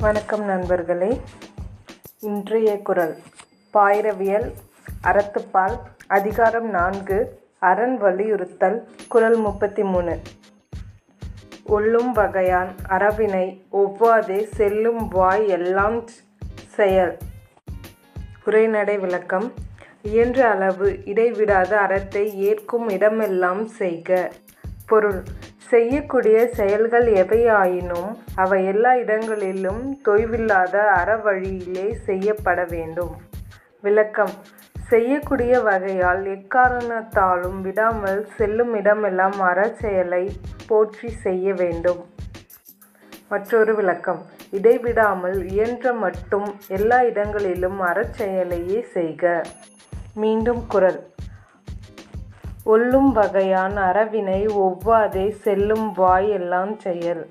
வணக்கம் நண்பர்களே. இன்றைய குரல். பாயிரவியல் அறத்துப்பால் அதிகாரம் நான்கு அரண் வலியுறுத்தல் குரல் முப்பத்தி மூணு ஒல்லும் வகையான் அறவினை ஒவ்வாதே செல்லும் வாய் எல்லாம் செயல். உரைநடை விளக்கம். இயன்ற அளவு இடைவிடாத அறத்தை ஏற்கும் இடமெல்லாம் செய்க. பொருள். செய்யக்கூடிய செயல்கள் எவையாயினும் அவை எல்லா இடங்களிலும் தொய்வில்லாத அறவழியிலே செய்யப்பட வேண்டும். விளக்கம். செய்யக்கூடிய வகையால் எக்காரணத்தாலும் விடாமல் செல்லும் இடமெல்லாம் அறச்செயலை போற்றி செய்ய வேண்டும். மற்றொரு விளக்கம். இடைவிடாமல் இயன்ற மட்டும் எல்லா இடங்களிலும் அறச்செயலையே செய்க. மீண்டும் குரல். ஒல்லும் வகையான் அறவினை ஒவ்வாதே செல்லும் வாய் எல்லாம் செயல்.